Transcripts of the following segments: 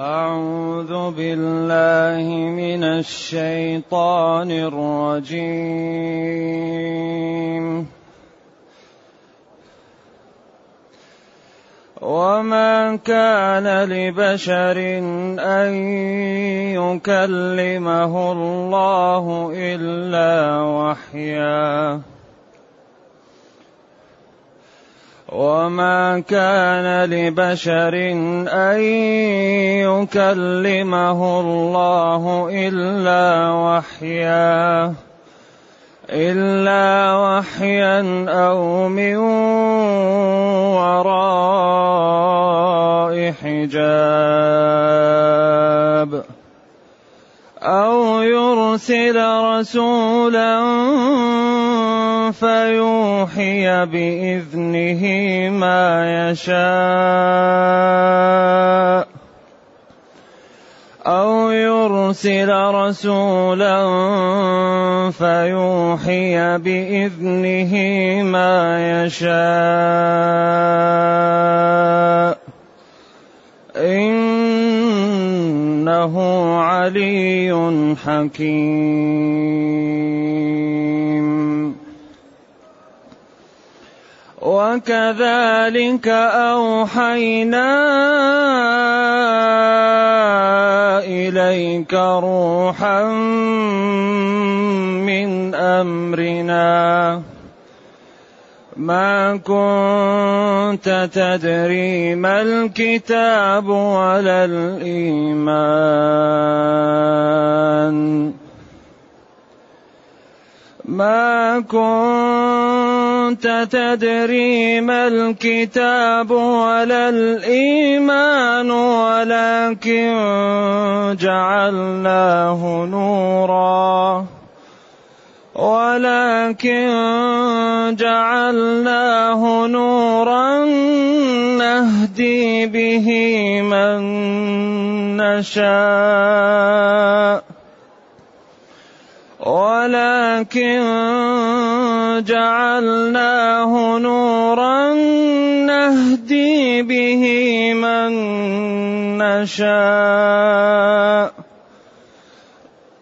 أعوذ بالله من الشيطان الرجيم. وما كان لبشر أن يكلمه الله إلا وحياً. وما كان لبشر ان يكلمه الله الا وحيا الا وحيا أو من وراء حجاب أو يرسل رسولا فيوحي بإذنه ما يشاء أو يرسل رسولا فيوحي بإذنه ما يشاء إنه علي حكيم وكذلك أوحينا إليك روحا من أمرنا. ما كنت تدري ما الكتاب ولا الإيمان. ما كنت تدري ما الكتاب ولا الإيمان ولكن جعلناه نورا. ولكن جعلناه نورا نهدي به من نشاء. ولكن جعلناه نورا نهدي به من نشاء.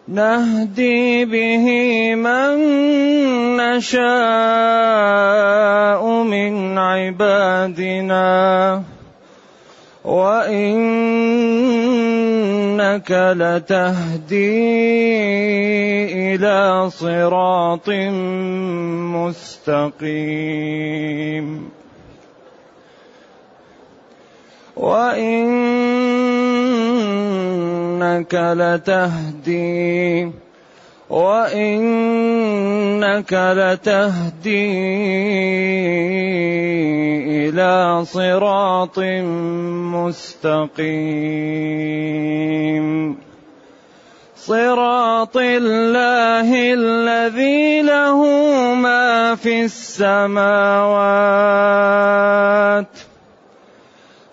نهدي به من نشاء من عبادنا. وانك لتهدي إلى صراط مستقيم. وإنك لتهدي وإنك لتهدي إلى صراط مستقيم. صراط الله الذي له ما في السماوات.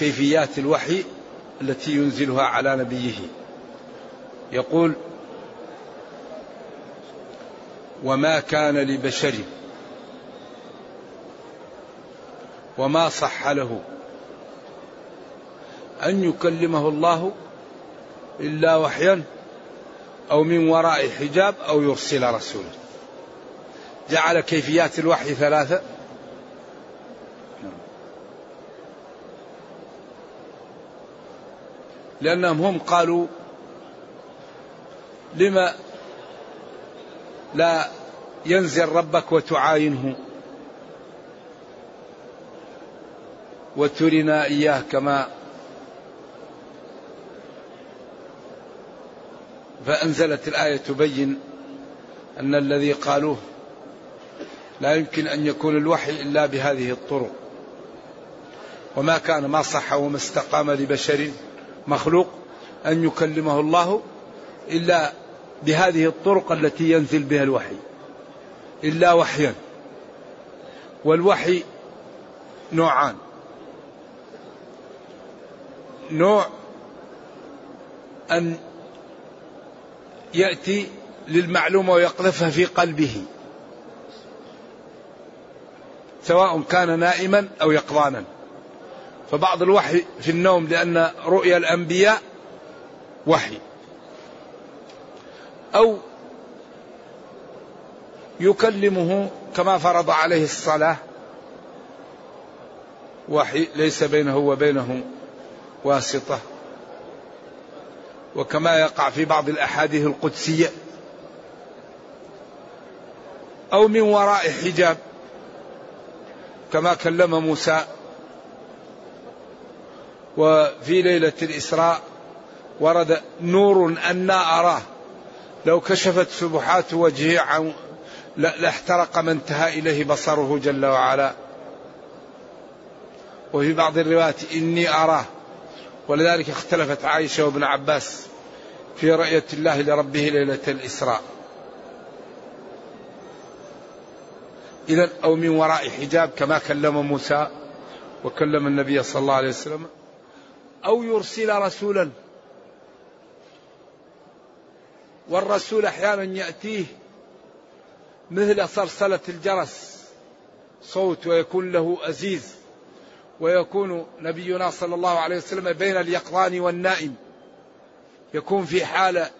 كيفيات الوحي التي ينزلها على نبيه. يقول وما كان لبشر وما صح له أن يكلمه الله إلا وحيا أو من وراء حجاب أو يرسل رسولا جعل كيفيات الوحي ثلاثة لأنهم هم قالوا لما لا ينزل ربك وتعاينه وترنا إياه كما فأنزلت الآية تبين أن الذي قالوه لا يمكن أن يكون الوحي إلا بهذه الطرق وما كان ما صح وما استقام لبشر مخلوق أن يكلمه الله إلا بهذه الطرق التي ينزل بها الوحي إلا وحيا. والوحي نوعان. نوع أن يأتي للمعلومة ويقذفها في قلبه. سواء كان نائما أو يقظانا. فبعض الوحي في النوم لأن رؤيا الأنبياء وحي. أو يكلمه كما فرض عليه الصلاة وحي ليس بينه وبينه واسطة. وكما يقع في بعض الأحاديث القدسية. أو من وراء حجاب كما كلم موسى وفي ليلة الإسراء ورد نور أنا أراه. لو كشفت سبحات وجهه عن لاحترق ما انتهى إليه بصره جل وعلا. وفي بعض الروايات إني أراه. ولذلك اختلفت عائشة وابن عباس في رؤية الله لربه ليلة الإسراء. إذا أو من وراء حجاب كما كلم موسى وكلم النبي صلى الله عليه وسلم. أو يرسل رسولا. والرسول أحيانا يأتيه مثل صرصلة الجرس صوت ويكون له أزيز ويكون نبينا صلى الله عليه وسلم بين اليقظان والنائم يكون في حالة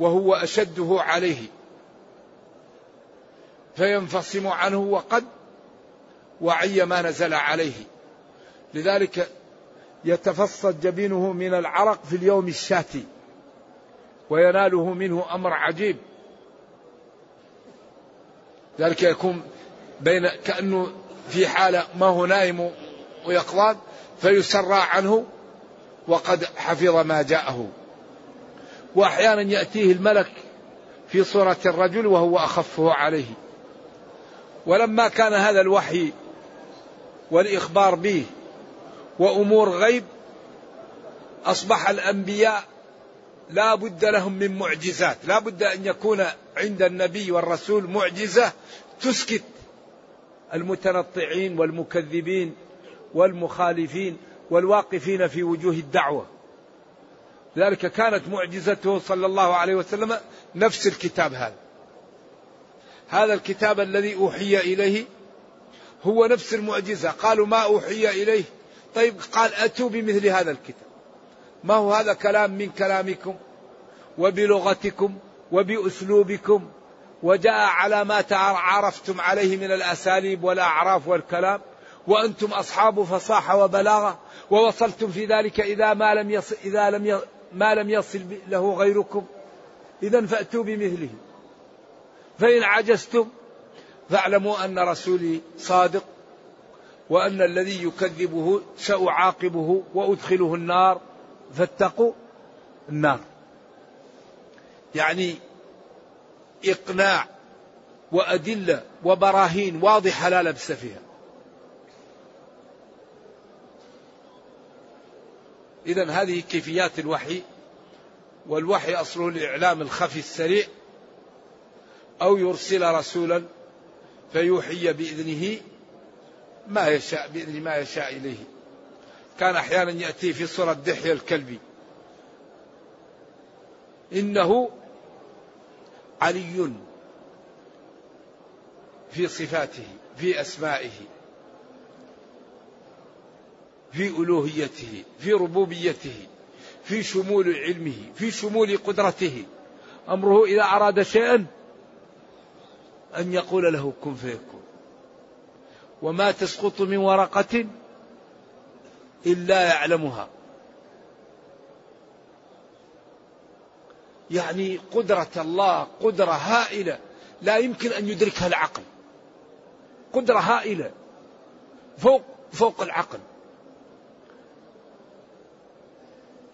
وهو أشده عليه. فينفصم عنه وقد وعي ما نزل عليه. لذلك يتفصد جبينه من العرق في اليوم الشاتي ويناله منه أمر عجيب. ذلك يكون بين كأنه في حالة ما هو نايم ويقظان فيسرى عنه وقد حفظ ما جاءه. وأحيانا يأتيه الملك في صورة الرجل وهو اخفه عليه. ولما كان هذا الوحي والإخبار به وأمور غيب أصبح الأنبياء لا بد لهم من معجزات. لا بد أن يكون عند النبي والرسول معجزة تسكت المتنطعين والمكذبين والمخالفين والواقفين في وجوه الدعوة. ذلك كانت معجزته صلى الله عليه وسلم نفس الكتاب هذا. هذا الكتاب الذي أوحي إليه هو نفس المعجزة. قالوا ما أوحي إليه؟ طيب قال أتوا بمثل هذا الكتاب. ما هو هذا كلام من كلامكم؟ وبلغتكم وبأسلوبكم. وجاء على ما عرفتم عليه من الأساليب والأعراف والكلام. وأنتم أصحاب فصاحة وبلاغة. ووصلتم في ذلك إذا ما لم يصل إذا لم ما لم يصل له غيركم. اذا فأتوا بمثله. فإن عجزتم فاعلموا أن رسولي صادق. وأن الذي يكذبه سأعاقبه وأدخله النار. فاتقوا النار. يعني إقناع وأدلة وبراهين واضحة لا لبس فيها. إذا هذه كيفيات الوحي والوحي أصله الإعلام الخفي السريع. أو يرسل رسولا فيوحي بإذنه ما يشاء بإذن ما يشاء إليه. كان أحيانا يأتي في صورة دحية الكلبي إنه علي في صفاته في أسمائه في ألوهيته في ربوبيته في شمول علمه في شمول قدرته. أمره إذا أراد شيئا أن يقول له كن فيكون. وما تسقط من ورقة إلا يعلمها. يعني قدرة الله قدرة هائلة. لا يمكن أن يدركها العقل. قدرة هائلة. فوق فوق العقل.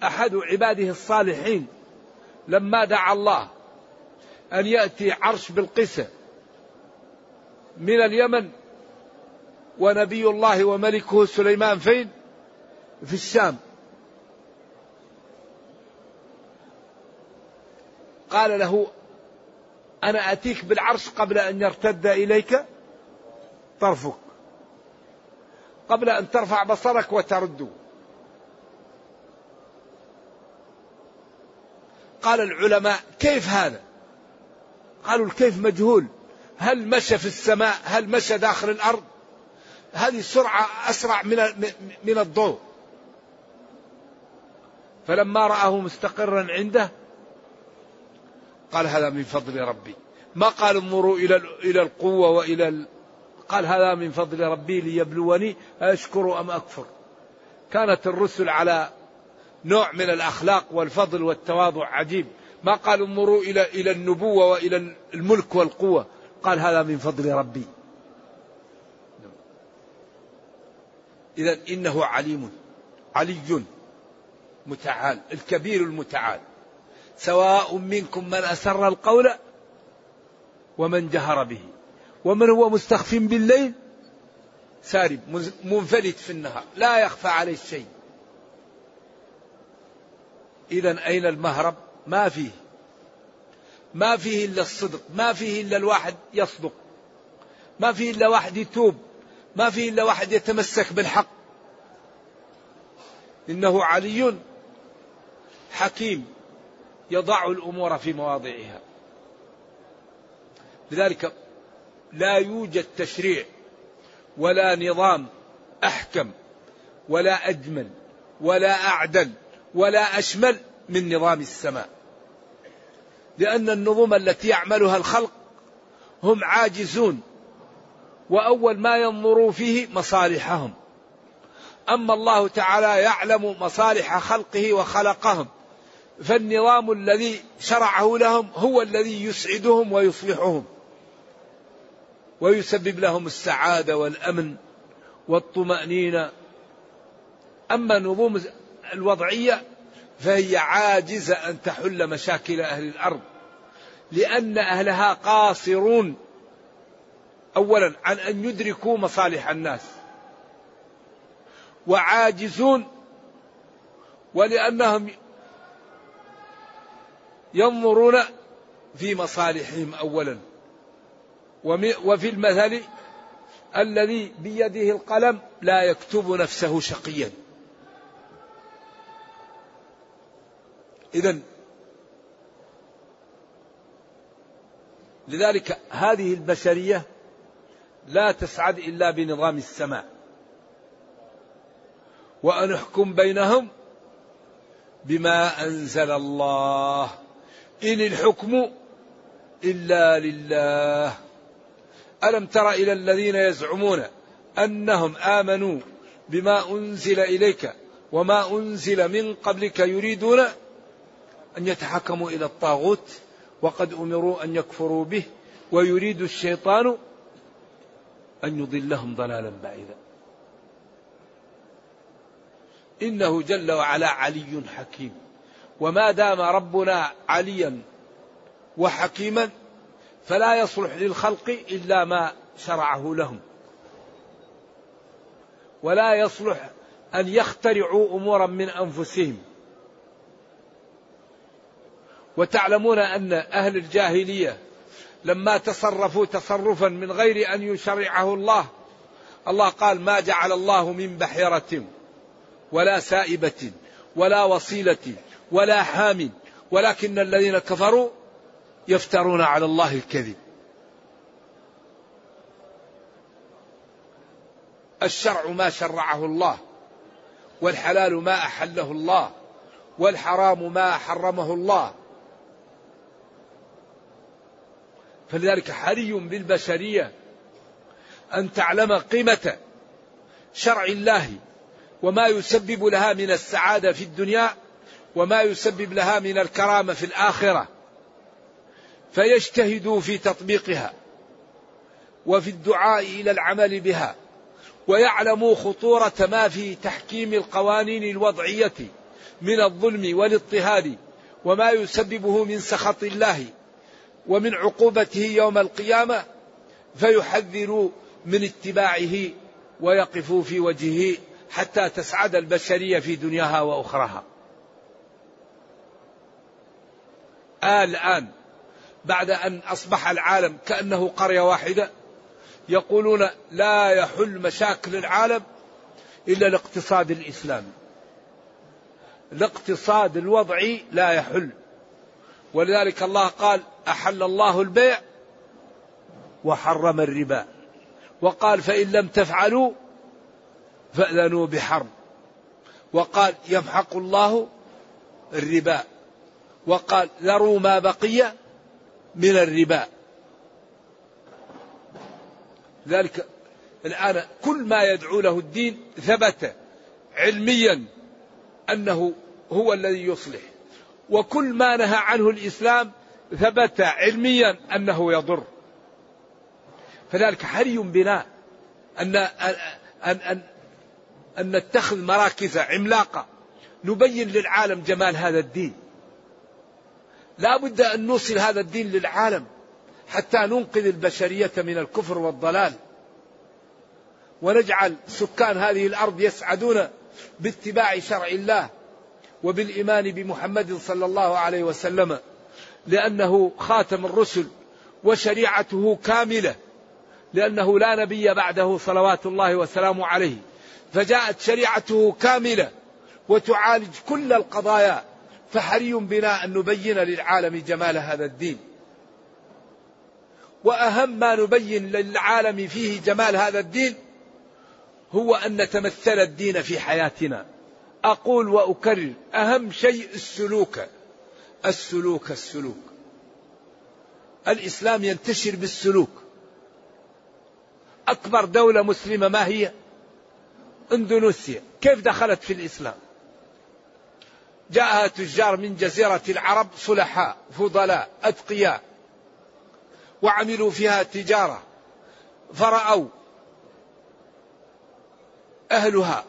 أحد عباده الصالحين لما دعا الله أن يأتي عرش بالقسة من اليمن ونبي الله وملكه سليمان فين؟ في الشام. قال له أنا أتيك بالعرش قبل أن يرتد إليك طرفك. قبل أن ترفع بصرك وترده قال العلماء كيف هذا؟ قالوا الكيف مجهول. هل مشى في السماء؟ هل مشى داخل الأرض؟ هذه السرعة أسرع من من الضوء. فلما رآه مستقرا عنده قال هذا من فضل ربي. ما قال انظروا إلى إلى القوة وإلى ال... قال هذا من فضل ربي ليبلوني أشكر أم أكفر؟ كانت الرسل على نوع من الأخلاق والفضل والتواضع عجيب. ما قال انظروا إلى إلى النبوة وإلى الملك والقوة؟ قال هذا من فضل ربي. إذا إنه عليم علي متعال الكبير المتعال. سواء منكم من أسر القول ومن جهر به. ومن هو مستخف بالليل؟ سارب منفلت في النهار لا يخفى عليه شيء. إذا أين المهرب؟ ما فيه. ما فيه إلا الصدق ما فيه إلا الواحد يصدق. ما فيه إلا واحد يتوب. ما فيه إلا واحد يتمسك بالحق. إنه علي حكيم يضع الأمور في مواضعها. لذلك لا يوجد تشريع ولا نظام أحكم ولا أجمل ولا أعدل ولا أشمل من نظام السماء. لأن النظم التي يعملها الخلق هم عاجزون وأول ما ينظروا فيه مصالحهم. أما الله تعالى يعلم مصالح خلقه وخلقهم. فالنظام الذي شرعه لهم هو الذي يسعدهم ويصلحهم. ويسبب لهم السعادة والأمن والطمأنينة. أما النظام الوضعية فهي عاجزة أن تحل مشاكل أهل الأرض. لأن أهلها قاصرون أولا عن أن يدركوا مصالح الناس. وعاجزون ولأنهم ينظرون في مصالحهم أولا. وفي المثل الذي بيده القلم لا يكتب نفسه شقيا. إذا لذلك هذه البشرية لا تسعد إلا بنظام السماء. وأن احكم بينهم بما أنزل الله. إن الحكم إلا لله. ألم تر إلى الذين يزعمون أنهم آمنوا بما أنزل إليك وما أنزل من قبلك يريدون أن يتحكموا إلى الطاغوت وقد أمروا أن يكفروا به ويريد الشيطان أن يضلهم ضلالا بعيدا. إنه جل وعلا علي حكيم. وما دام ربنا عليا وحكيما فلا يصلح للخلق إلا ما شرعه لهم. ولا يصلح أن يخترعوا أمورا من أنفسهم. وتعلمون أن أهل الجاهلية لما تصرفوا تصرفا من غير أن يشرعه الله. الله قال ما جعل الله من بحيرة ولا سائبة ولا وصيلة ولا حام ولكن الذين كفروا يفترون على الله الكذب. الشرع ما شرعه الله والحلال ما أحله الله والحرام ما حرمه الله. فلذلك حري بالبشرية أن تعلم قيمة شرع الله وما يسبب لها من السعادة في الدنيا وما يسبب لها من الكرامة في الآخرة فيجتهدوا في تطبيقها وفي الدعاء إلى العمل بها ويعلموا خطورة ما في تحكيم القوانين الوضعية من الظلم والاضطهاد وما يسببه من سخط الله ومن عقوبته يوم القيامة فيحذروا من اتباعه ويقفوا في وجهه حتى تسعد البشرية في دنياها وأخراها. الآن بعد أن أصبح العالم كأنه قرية واحدة يقولون لا يحل مشاكل العالم إلا الاقتصاد الإسلامي الاقتصاد الوضعي لا يحل. ولذلك الله قال أحل الله البيع وحرم الربا. وقال فإن لم تفعلوا فأذنوا بحرب وقال يمحق الله الربا. وقال ذروا ما بقي من الربا. ذلك الآن كل ما يدعو له الدين ثبت علميا أنه هو الذي يصلح. وكل ما نهى عنه الإسلام ثبت علميا أنه يضر. فذلك حري بنا أن أن أن أن نتخذ مراكز عملاقة نبين للعالم جمال هذا الدين. لا بد أن نوصل هذا الدين للعالم حتى ننقذ البشرية من الكفر والضلال. ونجعل سكان هذه الأرض يسعدون باتباع شرع الله. وبالإيمان بمحمد صلى الله عليه وسلم لأنه خاتم الرسل وشريعته كاملة لأنه لا نبي بعده صلوات الله وسلامه عليه. فجاءت شريعته كاملة وتعالج كل القضايا فحري بنا أن نبين للعالم جمال هذا الدين. وأهم ما نبين للعالم فيه جمال هذا الدين هو أن نتمثل الدين في حياتنا. أقول وأكرر أهم شيء السلوك. السلوك السلوك. الإسلام ينتشر بالسلوك. أكبر دولة مسلمة ما هي؟ إندونيسيا. كيف دخلت في الإسلام؟ جاءها تجار من جزيرة العرب صلحاء فضلاء أتقياء وعملوا فيها تجارة. فرأوا أهلها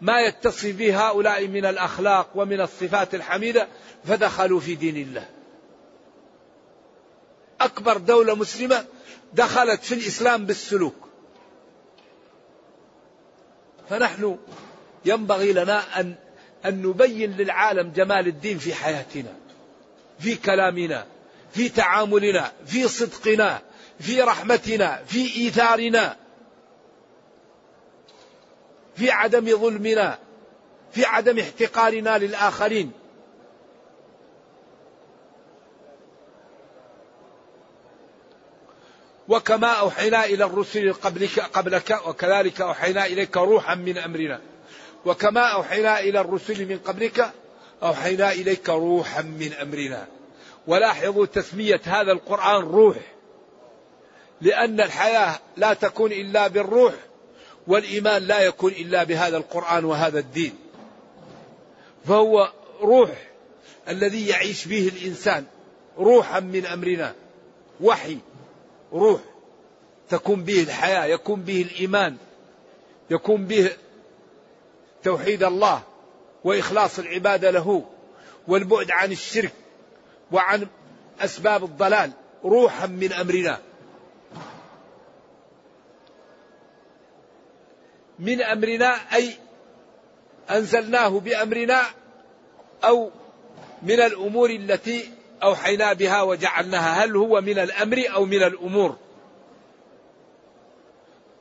ما يتصف به هؤلاء من الأخلاق ومن الصفات الحميدة فدخلوا في دين الله. أكبر دولة مسلمة دخلت في الإسلام بالسلوك. فنحن ينبغي لنا أن أن نبين للعالم جمال الدين في حياتنا في كلامنا في تعاملنا في صدقنا في رحمتنا في إيثارنا. في عدم ظلمنا في عدم احتقارنا للآخرين. وكما أوحينا إلى الرسل قبلك, قبلك وكذلك أوحينا إليك روحا من أمرنا. وكما أوحينا إلى الرسل من قبلك أوحينا إليك روحا من أمرنا. ولاحظوا تسمية هذا القرآن روح لأن الحياة لا تكون إلا بالروح. والإيمان لا يكون إلا بهذا القرآن وهذا الدين. فهو روح الذي يعيش به الإنسان روحا من أمرنا. وحي روح تكون به الحياة يكون به الإيمان يكون به توحيد الله وإخلاص العبادة له والبعد عن الشرك وعن أسباب الضلال روحا من أمرنا. من أمرنا أي أنزلناه بأمرنا أو من الأمور التي أوحينا بها وجعلناها. هل هو من الأمر أو من الأمور؟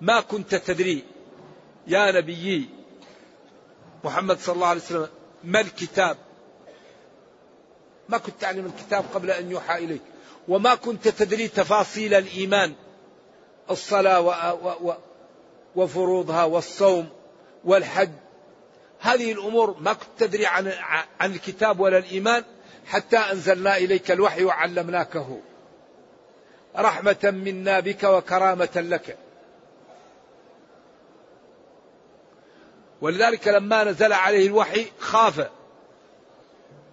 ما كنت تدري. يا نبيي محمد صلى الله عليه وسلم ما الكتاب؟ ما كنت تعلم الكتاب قبل أن يوحى إليك. وما كنت تدري تفاصيل الإيمان الصلاة و و و وفروضها والصوم والحج. هذه الأمور ما كنت تدري عن, عن الكتاب ولا الإيمان حتى أنزلنا إليك الوحي وعلمناكه. رحمة منا بك وكرامة لك. ولذلك لما نزل عليه الوحي خاف.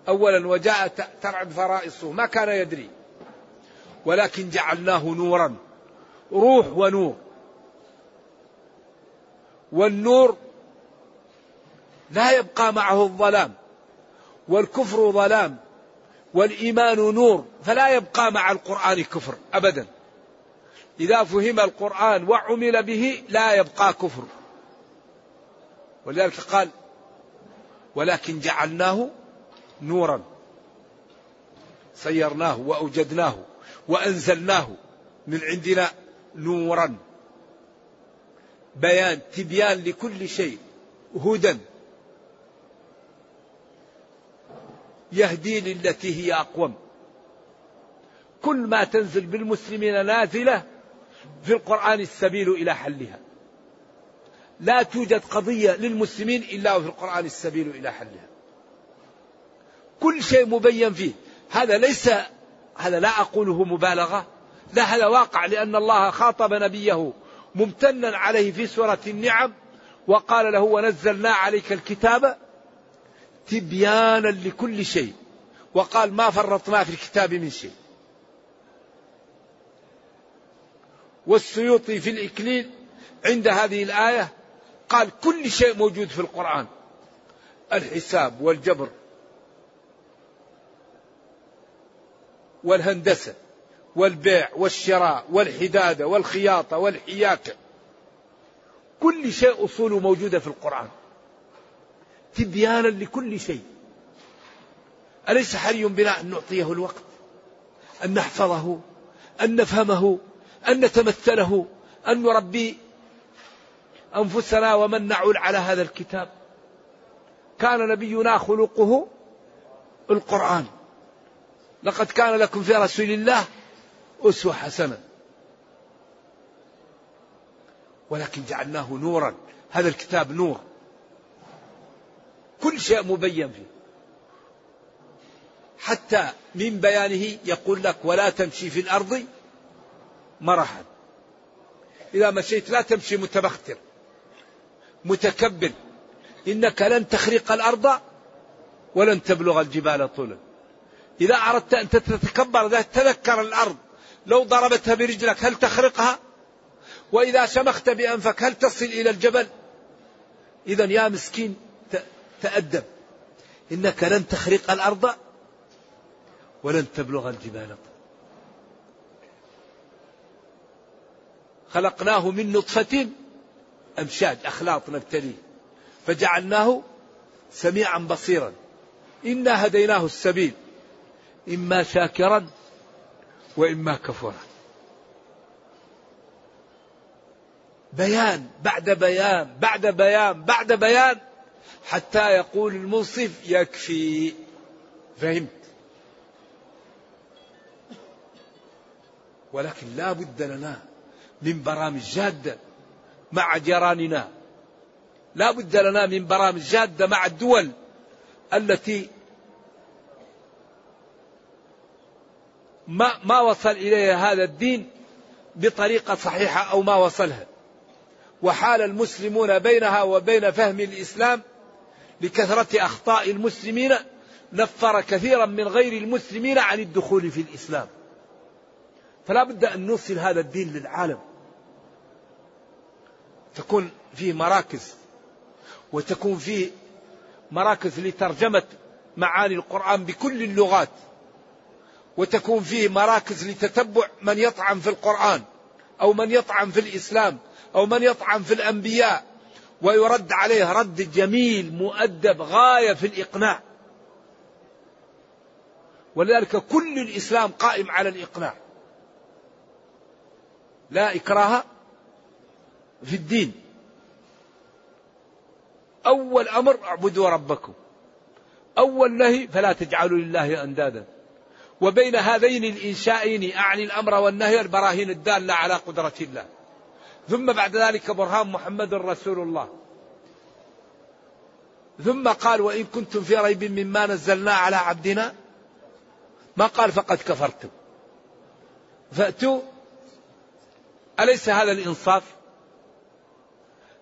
أولا وجاء ترعد فرائصه ما كان يدري. ولكن جعلناه نورا روح ونور. والنور لا يبقى معه الظلام والكفر ظلام والإيمان نور فلا يبقى مع القرآن كفر ابدا. إذا فهم القرآن وعمل به لا يبقى كفر. ولذلك قال ولكن جعلناه نورا صيرناه وأوجدناه وأنزلناه من عندنا نورا. بيان تبيان لكل شيء هدى. يهدي للتي هي أقوم. كل ما تنزل بالمسلمين نازلة في القرآن السبيل إلى حلها. لا توجد قضية للمسلمين إلا وفي القرآن السبيل إلى حلها. كل شيء مبين فيه. هذا ليس هذا لا أقوله مبالغة. لا هذا واقع لأن الله خاطب نبيه ممتنا عليه في سورة النعم وقال له ونزلنا عليك الكتاب تبيانا لكل شيء. وقال ما فرطنا في الكتاب من شيء. والسيوطي في الإكليل عند هذه الآية قال كل شيء موجود في القرآن. الحساب والجبر والهندسة. والبيع والشراء والحدادة والخياطة والحياكة. كل شيء أصوله موجودة في القرآن. تبيانا لكل شيء. أليس حري بنا أن نعطيه الوقت؟ أن نحفظه؟ أن نفهمه؟ أن نتمثله؟ أن نربي أنفسنا ومن نعول على هذا الكتاب؟ كان نبينا خلقه القرآن. لقد كان لكم في رسول الله أسوة حسنة. ولكن جعلناه نورا. هذا الكتاب نور. كل شيء مبين فيه. حتى من بيانه يقول لك ولا تمشي في الأرض مرحا. إذا مشيت لا تمشي متبختر. متكبر. إنك لن تخرق الأرض ولن تبلغ الجبال طولا. إذا أردت أن تتكبر تذكر الأرض لو ضربتها برجلك هل تخرقها؟ وإذا شمخت بأنفك هل تصل إلى الجبل؟ إذا يا مسكين تأدب. إنك لن تخرق الأرض ولن تبلغ الجبال. خلقناه من نطفة أمشاج أخلاط نبتليه. فجعلناه سميعا بصيرا. إنا هديناه السبيل. إما شاكرا وإما كفورا بيان بعد بيان بعد بيان بعد بيان حتى يقول المنصف يكفي. فهمت؟ ولكن لا بد لنا من برامج جادة مع جيراننا. لا بد لنا من برامج جادة مع الدول التي ما ما وصل اليها هذا الدين بطريقة صحيحة أو ما وصلها. وحال المسلمون بينها وبين فهم الإسلام لكثرة أخطاء المسلمين نفر كثيرا من غير المسلمين عن الدخول في الإسلام. فلا بد أن نوصل هذا الدين للعالم. تكون فيه مراكز وتكون فيه مراكز لترجمة معاني القرآن بكل اللغات. وتكون فيه مراكز لتتبع من يطعن في القرآن أو من يطعن في الإسلام أو من يطعن في الأنبياء ويرد عليه رد جميل مؤدب غاية في الإقناع. ولذلك كل الإسلام قائم على الإقناع. لا إكراه في الدين. أول أمر اعبدوا ربكم. أول نهي فلا تجعلوا لله أندادا. وبين هذين الإنشائين أعني الأمر والنهي البراهين الدالة على قدرة الله. ثم بعد ذلك برهان محمد رسول الله. ثم قال وإن كنتم في ريب مما نزلنا على عبدنا ما قال فقد كفرتم. فأتوا أليس هذا الإنصاف؟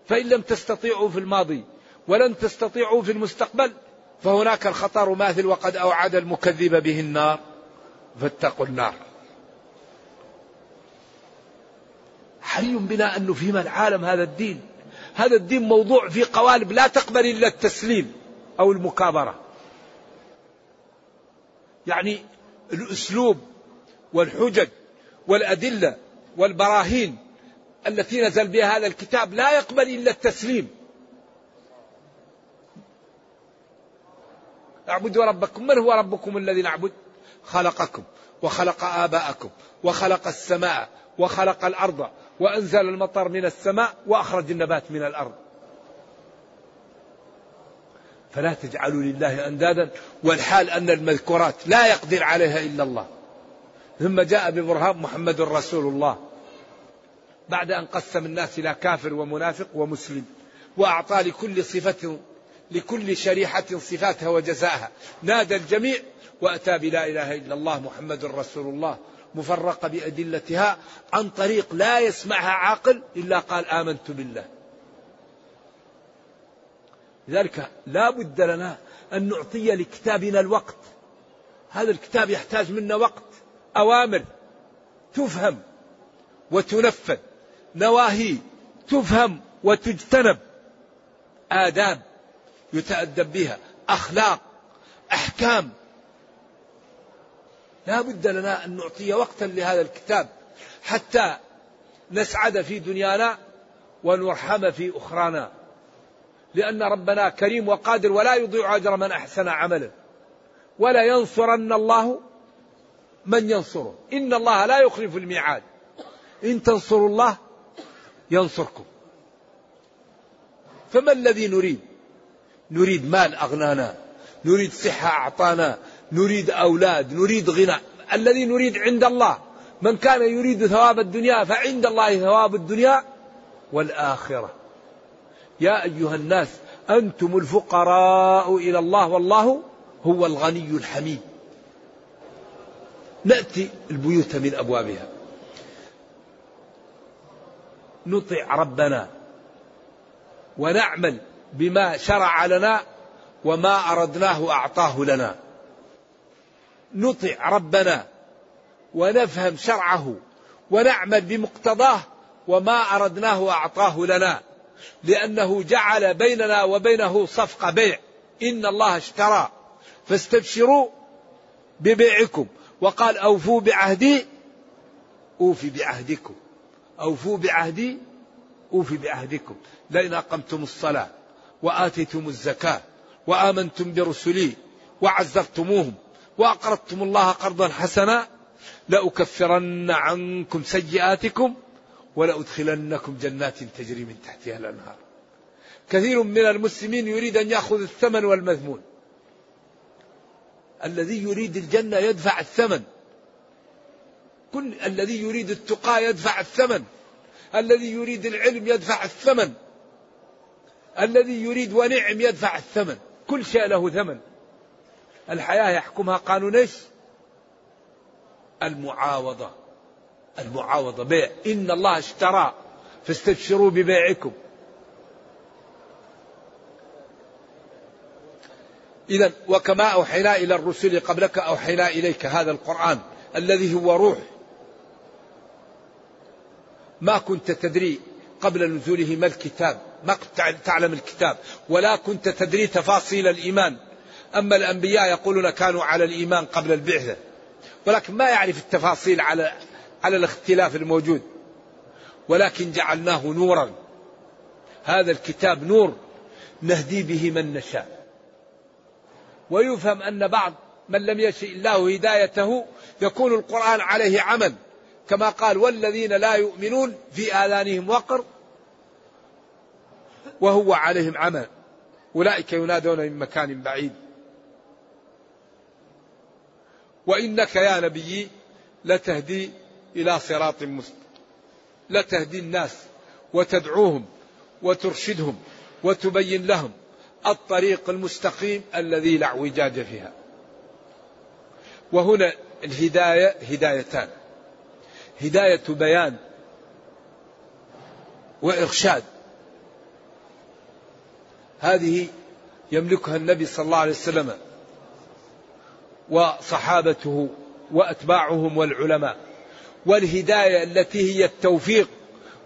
فإن لم تستطيعوا في الماضي ولن تستطيعوا في المستقبل فهناك الخطر ماثل وقد أوعد المكذب به النار. فاتقوا النار. حري بنا أن نفهم العالم هذا الدين. هذا الدين موضوع في قوالب لا تقبل إلا التسليم أو المكابرة. يعني الأسلوب والحجج والأدلة والبراهين التي نزل بها هذا الكتاب لا يقبل إلا التسليم. اعبدوا ربكم. من هو ربكم الذي نعبد؟ خلقكم وخلق آباءكم وخلق السماء وخلق الأرض وأنزل المطر من السماء وأخرج النبات من الأرض. فلا تجعلوا لله أندادا والحال أن المذكورات لا يقدر عليها إلا الله. ثم جاء ببرهان محمد رسول الله. بعد أن قسم الناس إلى كافر ومنافق ومسلم وأعطى لكل صفة لكل شريحة صفاتها وجزاءها. نادى الجميع وأتى بلا إله إلا الله محمد رسول الله مفرقة بأدلتها عن طريق لا يسمعها عاقل إلا قال آمنت بالله. لذلك لا بد لنا أن نعطي لكتابنا الوقت. هذا الكتاب يحتاج منا وقت أوامر تفهم وتنفذ نواهي تفهم وتجتنب آداب يتأدب بها. أخلاق أحكام. لا بد لنا أن نعطي وقتا لهذا الكتاب حتى نسعد في دنيانا ونرحم في أخرانا. لأن ربنا كريم وقادر ولا يضيع أجر من أحسن عملا ولا ينصرن الله من ينصره. إن الله لا يخلف الميعاد. إن تنصروا الله ينصركم. فما الذي نريد؟ نريد مال أغنانا نريد صحة أعطانا نريد أولاد نريد غنى. الذي نريد عند الله. من كان يريد ثواب الدنيا فعند الله ثواب الدنيا والآخرة. يا أيها الناس أنتم الفقراء إلى الله والله هو الغني الحميد. نأتي البيوت من أبوابها. نطع ربنا ونعمل بما شرع لنا وما أردناه أعطاه لنا. نطع ربنا ونفهم شرعه ونعمل بمقتضاه وما أردناه أعطاه لنا لأنه جعل بيننا وبينه صفقة بيع. إن الله اشترى. فاستبشروا ببيعكم. وقال أوفوا بعهدي أوفي بعهدكم. أوفوا بعهدي أوفي بعهدكم. لئن أقمتم الصلاة. وآتيتم الزكاة وآمنتم برسلي وعزرتموهم وأقرضتم الله قرضا حسنا لأكفرن عنكم سيئاتكم ولأدخلنكم جنات تجري من تحتها الأنهار. كثير من المسلمين يريد أن يأخذ الثمن والمذمون. الذي يريد الجنة يدفع الثمن. كل الذي يريد التقى يدفع الثمن. الذي يريد العلم يدفع الثمن. الذي يريد ونعم يدفع الثمن. كل شيء له ثمن. الحياة يحكمها قانون إيش؟ المعاوضة. المعاوضة. بيع. إن الله اشترى. فاستبشروا ببيعكم. إذا وكما أوحينا إلى الرسل قبلك أوحينا إليك هذا القرآن الذي هو روح. ما كنت تدري قبل نزوله ما الكتاب ما كنت تعلم الكتاب ولا كنت تدري تفاصيل الإيمان. أما الأنبياء يقولون كانوا على الإيمان قبل البعثة ولكن ما يعرف التفاصيل على على الاختلاف الموجود. ولكن جعلناه نورا. هذا الكتاب نور نهدي به من نشاء. ويفهم أن بعض من لم يشئ الله هدايته يكون القرآن عليه عمل. كما قال والذين لا يؤمنون في آذانهم وقر وهو عليهم عمى. أولئك ينادون من مكان بعيد. وإنك يا نبي لتهدي إلى صراط مستقيم لتهدي الناس وتدعوهم وترشدهم وتبين لهم الطريق المستقيم الذي لا اعوجاج فيها. وهنا الهداية هدايتان. هداية بيان وإرشاد هذه يملكها النبي صلى الله عليه وسلم وصحابته وأتباعهم والعلماء والهداية التي هي التوفيق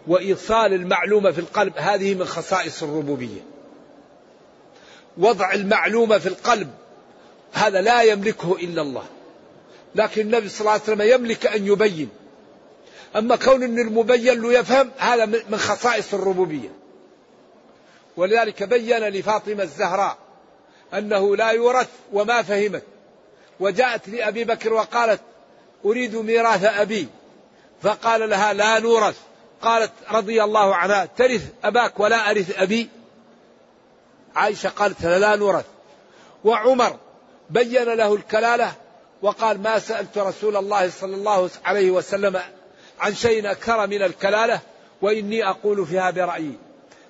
وإيصال المعلومة في القلب هذه من خصائص الربوبية. وضع المعلومة في القلب هذا لا يملكه إلا الله. لكن النبي صلى الله عليه وسلم يملك أن يبين. أما كون ان المبين له يفهم هذا من خصائص الربوبية. ولذلك بين لفاطمة الزهراء أنه لا يورث وما فهمت. وجاءت لأبي بكر وقالت أريد ميراث أبي فقال لها لا نورث قالت رضي الله عنها ترث أباك ولا أرث أبي عائشة قالت لا نورث وعمر بين له الكلالة وقال ما سألت رسول الله صلى الله عليه وسلم عن شيء أكثر من الكلالة وإني أقول فيها برأيي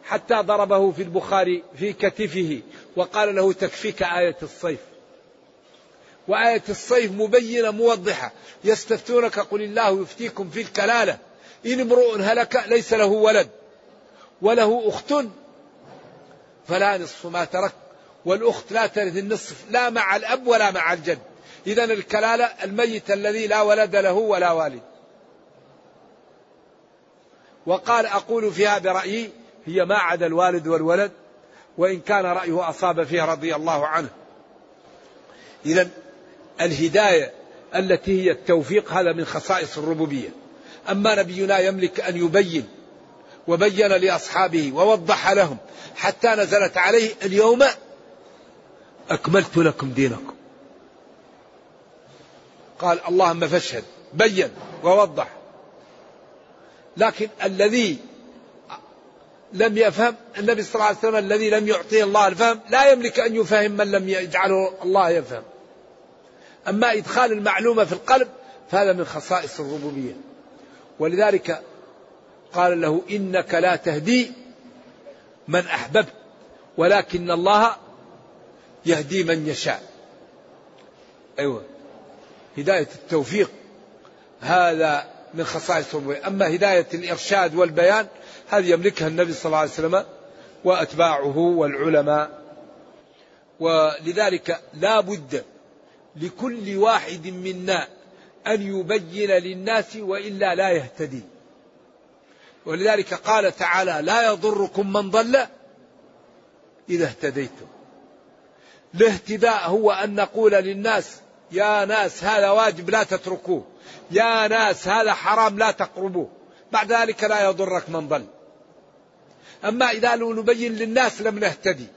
حتى ضربه في البخاري في كتفه وقال له تكفيك آية الصيف. وآية الصيف مبينة موضحة. يستفتونك قل الله يفتيكم في الكلالة. إن امرؤ هلك ليس له ولد وله أخت فلا نصف ما ترك والأخت لا ترث النصف لا مع الأب ولا مع الجد. إذا الكلالة الميت الذي لا ولد له ولا والد. وقال أقول فيها برأيي هي ما عدا الوالد والولد وإن كان رأيه أصاب فيها رضي الله عنه. إذا الهداية التي هي التوفيق هذا من خصائص الربوبية. أما نبينا يملك أن يبين وبين لأصحابه ووضح لهم حتى نزلت عليه اليوم أكملت لكم دينكم. قال اللهم فاشهد بين ووضح. لكن الذي لم يفهم النبي صلى الله عليه وسلم الذي لم يعطيه الله الفهم لا يملك أن يفهم من لم يجعله الله يفهم. أما إدخال المعلومة في القلب فهذا من خصائص الربوبية. ولذلك قال له إنك لا تهدي من أحببت ولكن الله يهدي من يشاء. أيوة. هداية التوفيق. هذا من خصائص الربوبية أما هداية الإرشاد والبيان هذه يملكها النبي صلى الله عليه وسلم وأتباعه والعلماء. ولذلك لا بد لكل واحد منا أن يبين للناس وإلا لا يهتدي. ولذلك قال تعالى لا يضركم من ضل إذا اهتديتم. الاهتداء هو أن نقول للناس يا ناس هذا واجب لا تتركوه. يا ناس هذا حرام لا تقربوه. بعد ذلك لا يضرك من ضل. أما إذا لو نبين للناس لم نهتدي.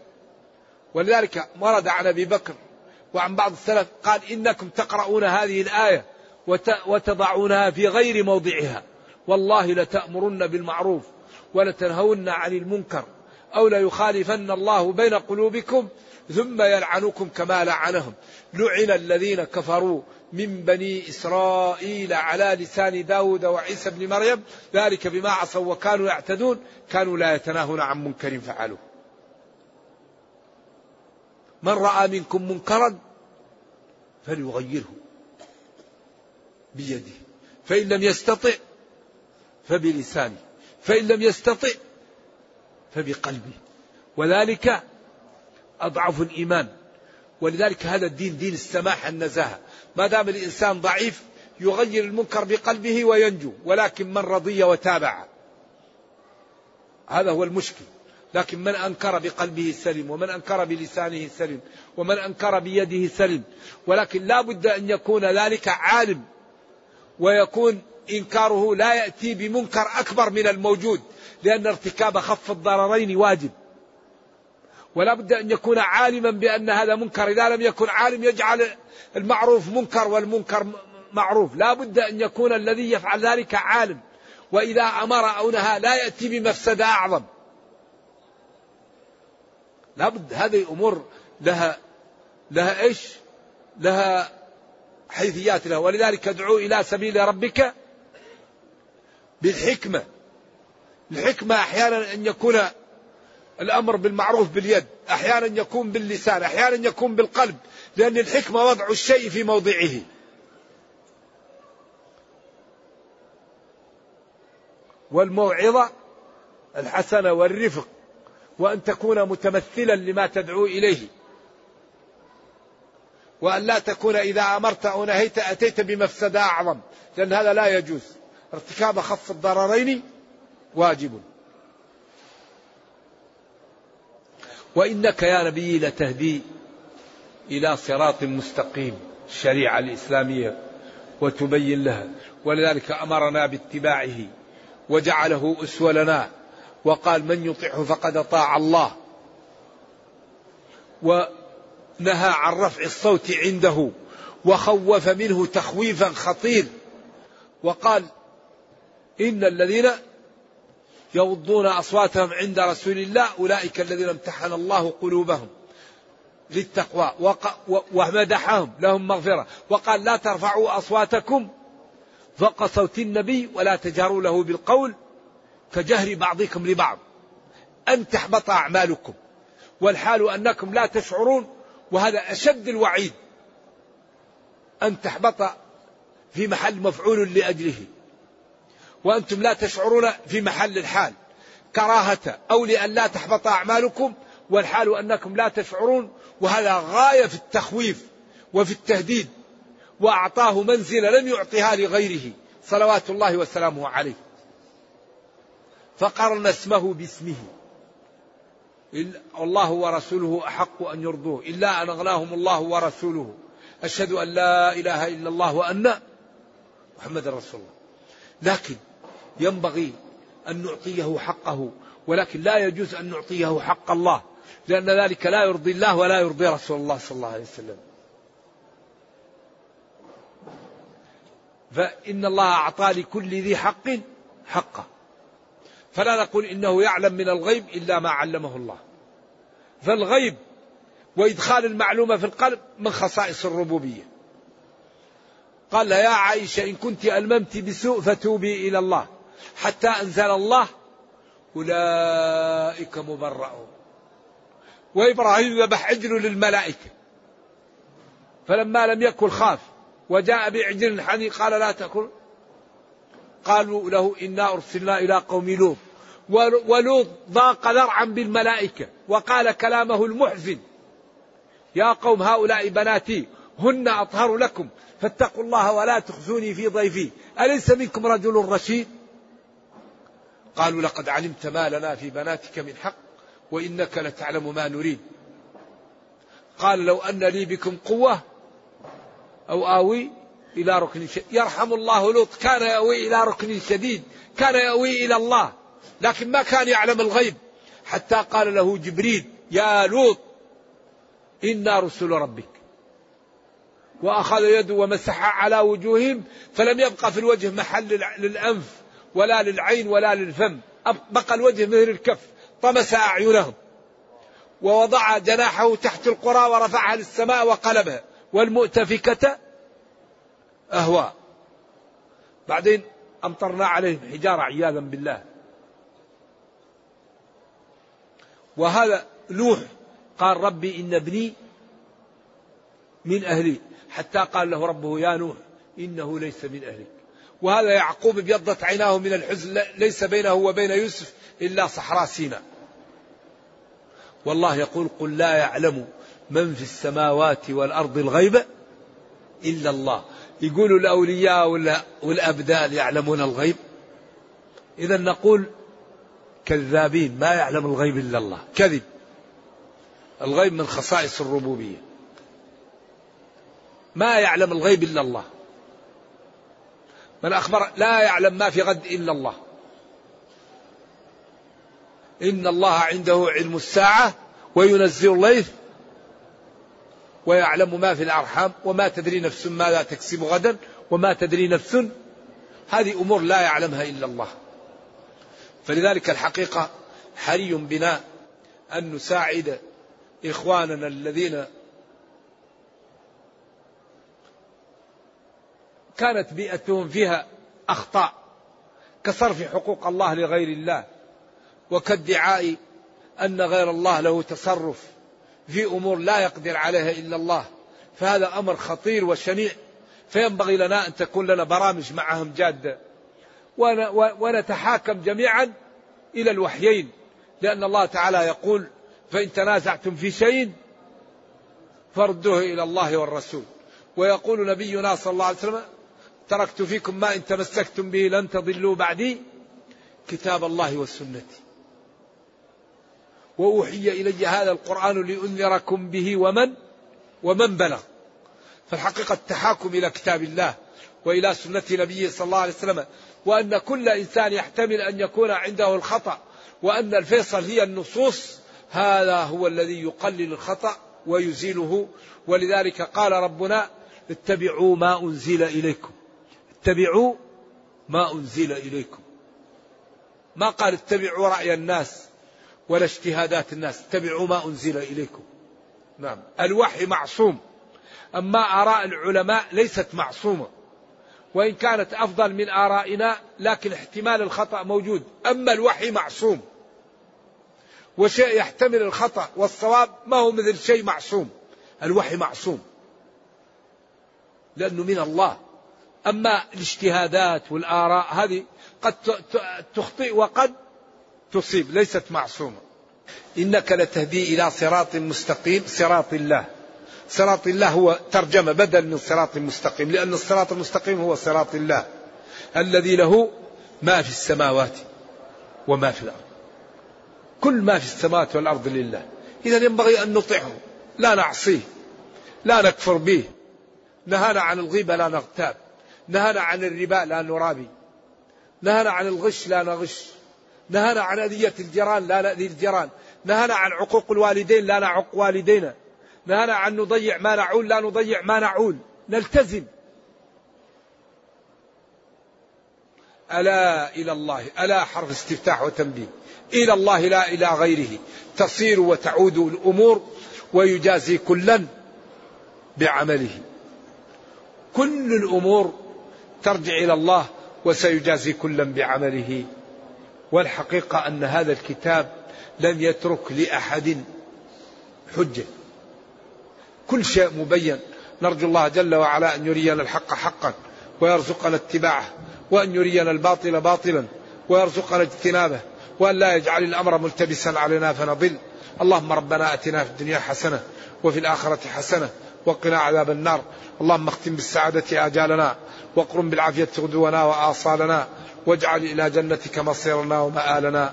ولذلك ورد عن أبي بكر وعن بعض السلف قال إنكم تقرؤون هذه الآية وتضعونها في غير موضعها. والله لتأمرن بالمعروف ولتنهون عن المنكر أو ليخالفن الله بين قلوبكم ثم يلعنكم كما لعنهم. لعن الذين كفروا من بني إسرائيل على لسان داود وعيسى بن مريم ذلك بما عصوا وكانوا يعتدون كانوا لا يتناهون عن منكر فعلوه. من رأى منكم منكرا فليغيره بيده فإن لم يستطع فبلسانه فإن لم يستطع فبقلبه. وذلك أضعف الإيمان. ولذلك هذا الدين دين السماح النزاهة ما دام الإنسان ضعيف يغير المنكر بقلبه وينجو. ولكن من رضي وتابع. هذا هو المشكل. لكن من أنكر بقلبه سلم ومن أنكر بلسانه سلم ومن أنكر بيده سلم ولكن لا بد أن يكون ذلك عالم. ويكون إنكاره لا يأتي بمنكر أكبر من الموجود. لأن ارتكاب خف الضررين واجب. ولا بد أن يكون عالما بأن هذا منكر. إذا لم يكن عالم يجعل المعروف منكر والمنكر معروف. لا بد أن يكون الذي يفعل ذلك عالم. وإذا أمر أو نهى لا يأتي بمفسدة أعظم. لابد هذه أمور لها لها إيش؟ لها حيثيات لها. ولذلك ادعو إلى سبيل ربك بالحكمة. الحكمة أحيانا أن يكون الأمر بالمعروف باليد أحيانا يكون باللسان أحيانا يكون بالقلب لأن الحكمة وضع الشيء في موضعه. والموعظة الحسنة والرفق وأن تكون متمثلا لما تدعو إليه. وأن لا تكون إذا أمرت أو نهيت أتيت بمفسدة أعظم لأن هذا لا يجوز. ارتكاب خف الضررين واجب. وإنك يا نبي لتهدي إلى صراط مستقيم الشريعة الإسلامية وتبين لها. ولذلك أمرنا باتباعه وجعله أسوة لنا وقال من يطعه فقد أطاع الله. ونهى عن رفع الصوت عنده وخوف منه تخويفا خطير. وقال إن الذين يغضون أصواتهم عند رسول الله أولئك الذين امتحن الله قلوبهم للتقوى ومدحهم لهم مغفرة. وقال لا ترفعوا أصواتكم فوق صوت النبي ولا تجهروا له بالقول كجهر بعضكم لبعض. أن تحبط أعمالكم والحال أنكم لا تشعرون وهذا أشد الوعيد. أن تحبط في محل مفعول لأجله. وأنتم لا تشعرون في محل الحال. كراهة أو لأن لا تحبط أعمالكم والحال أنكم لا تشعرون وهذا غاية في التخويف وفي التهديد وأعطاه منزلة لم يعطها لغيره. صلوات الله وسلامه عليه. فقرن اسمه باسمه. الله ورسوله أحق أن يرضوه. إلا أن أغناهم الله ورسوله. أشهد أن لا إله إلا الله وأن محمد رسول الله. لكن ينبغي أن نعطيه حقه ولكن لا يجوز أن نعطيه حق الله لأن ذلك لا يرضي الله ولا يرضي رسول الله صلى الله عليه وسلم. فإن الله أعطى لكل ذي حق حقه. فلا نقول إنه يعلم من الغيب إلا ما علمه الله. فالغيب وإدخال المعلومة في القلب من خصائص الربوبية. قال يا عائشة إن كنت ألممت بسوء فتوبي إلى الله. حتى أنزل الله أولئك مبرؤون وإبراهيم ذبح عجل للملائكة. فلما لم يكن خاف وجاء بعجل حني قال لا تأكل. قالوا له إنا أرسلنا إلى قوم لوط. ولوط ضاق ذرعا بالملائكة وقال كلامه المحزن. يا قوم هؤلاء بناتي هن أطهر لكم فاتقوا الله ولا تخزوني في ضيفي. أليس منكم رجل رشيد؟ قالوا لقد علمت ما لنا في بناتك من حق وإنك لتعلم ما نريد. قال لو أن لي بكم قوة أو آوي إلى ركن شديد. يرحم الله لوط كان يأوي إلى ركن شديد كان يأوي إلى الله لكن ما كان يعلم الغيب. حتى قال له جبريل يا لوط إنا رسل ربك. وأخذ يده ومسح على وجوههم فلم يبقى في الوجه محل للأنف. ولا للعين ولا للفم. بقى الوجه مثل الكف. طمس أعينهم. ووضع جناحه تحت القرى ورفعها للسماء وقلبها والمؤتفكة أهواء. بعدين أمطرنا عليهم حجارة عياذا بالله. وهذا نوح قال ربي إن ابني من أهلي. حتى قال له ربه يا نوح إنه ليس من أهلك وهذا يعقوب ابيضت عيناه من الحزن ليس بينه وبين يوسف إلا صحراء سيناء. والله يقول قل لا يعلم من في السماوات والأرض الغيب إلا الله. يقول الأولياء والأبدال يعلمون الغيب. إذا نقول كذابين ما يعلم الغيب إلا الله. كذب. الغيب من خصائص الربوبية. ما يعلم الغيب إلا الله. من أخبر لا يعلم ما في غد إلا الله. إن الله عنده علم الساعة وينزل الليث ويعلم ما في الأرحام وما تدري نفس ماذا تكسب غدا وما تدري نفس. هذه أمور لا يعلمها إلا الله. فلذلك الحقيقة حري بنا أن نساعد إخواننا الذين كانت بيئتهم فيها أخطاء كصرف حقوق الله لغير الله وكادعاء أن غير الله له تصرف في أمور لا يقدر عليها إلا الله فهذا أمر خطير وشنيع فينبغي لنا أن تكون لنا برامج معهم جادة. ونتحاكم جميعا إلى الوحيين لأن الله تعالى يقول فإن تنازعتم في شيء فردوه إلى الله والرسول ويقول نبينا صلى الله عليه وسلم تركت فيكم ما إن تمسكتم به لن تضلوا بعدي. كتاب الله والسنة. وأوحي إلي هذا القرآن لأنذركم به ومن؟ ومن بلغ. فالحقيقة التحاكم إلى كتاب الله وإلى سنة نبيه صلى الله عليه وسلم وأن كل إنسان يحتمل أن يكون عنده الخطأ وأن الفيصل هي النصوص. هذا هو الذي يقلل الخطأ ويزيله. ولذلك قال ربنا اتبعوا ما أنزل إليكم. اتبعوا ما أنزل إليكم. ما قال اتبعوا رأي الناس ولا اجتهادات الناس اتبعوا ما أنزل إليكم. نعم. الوحي معصوم. أما آراء العلماء ليست معصومة. وإن كانت أفضل من آرائنا لكن احتمال الخطأ موجود. أما الوحي معصوم. وشيء يحتمل الخطأ والصواب ما هو مثل شيء معصوم. الوحي معصوم. لأنه من الله. أما الاجتهادات والآراء هذه قد تخطئ وقد تصيب ليست معصومة. إنك لتهدي إلى صراط مستقيم صراط الله. صراط الله هو ترجمة بدل من صراط مستقيم لأن الصراط المستقيم هو صراط الله الذي له ما في السماوات وما في الأرض. كل ما في السماوات والأرض لله. إذا ينبغي أن نطيعه لا نعصيه لا نكفر به. نهانا عن الغيبة لا نغتاب. نهانا عن الربا لا نرابي. نهانا عن الغش لا نغش. نهانا عن أذية الجيران لا نأذي الجيران. نهانا عن عقوق الوالدين لا نعق والدينا. نهانا عن نضيع ما نعول لا نضيع ما نعول. نلتزم. ألا إلى الله. ألا حرف استفتاح وتنبيه. إلى الله لا إلى غيره. تصير وتعود الأمور ويجازي كلا بعمله. كل الأمور ترجع إلى الله وسيجازي كلا بعمله. والحقيقة أن هذا الكتاب لم يترك لأحد حجة. كل شيء مبين. نرجو الله جل وعلا أن يرينا الحق حقا ويرزقنا اتباعه وأن يرينا الباطل باطلا ويرزقنا اجتنابه وأن لا يجعل الأمر ملتبسا علينا فنضل. اللهم ربنا أتنا في الدنيا حسنة وفي الآخرة حسنة وقنا عذاب النار. اللهم اختم بالسعادة آجالنا. واقرم بالعافية غدونا وآصالنا واجعل إلى جنتك مصيرنا ومآلنا.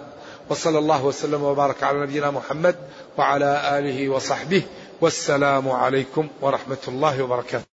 وصلى الله وسلم وبارك على نبينا محمد وعلى آله وصحبه. والسلام عليكم ورحمة الله وبركاته.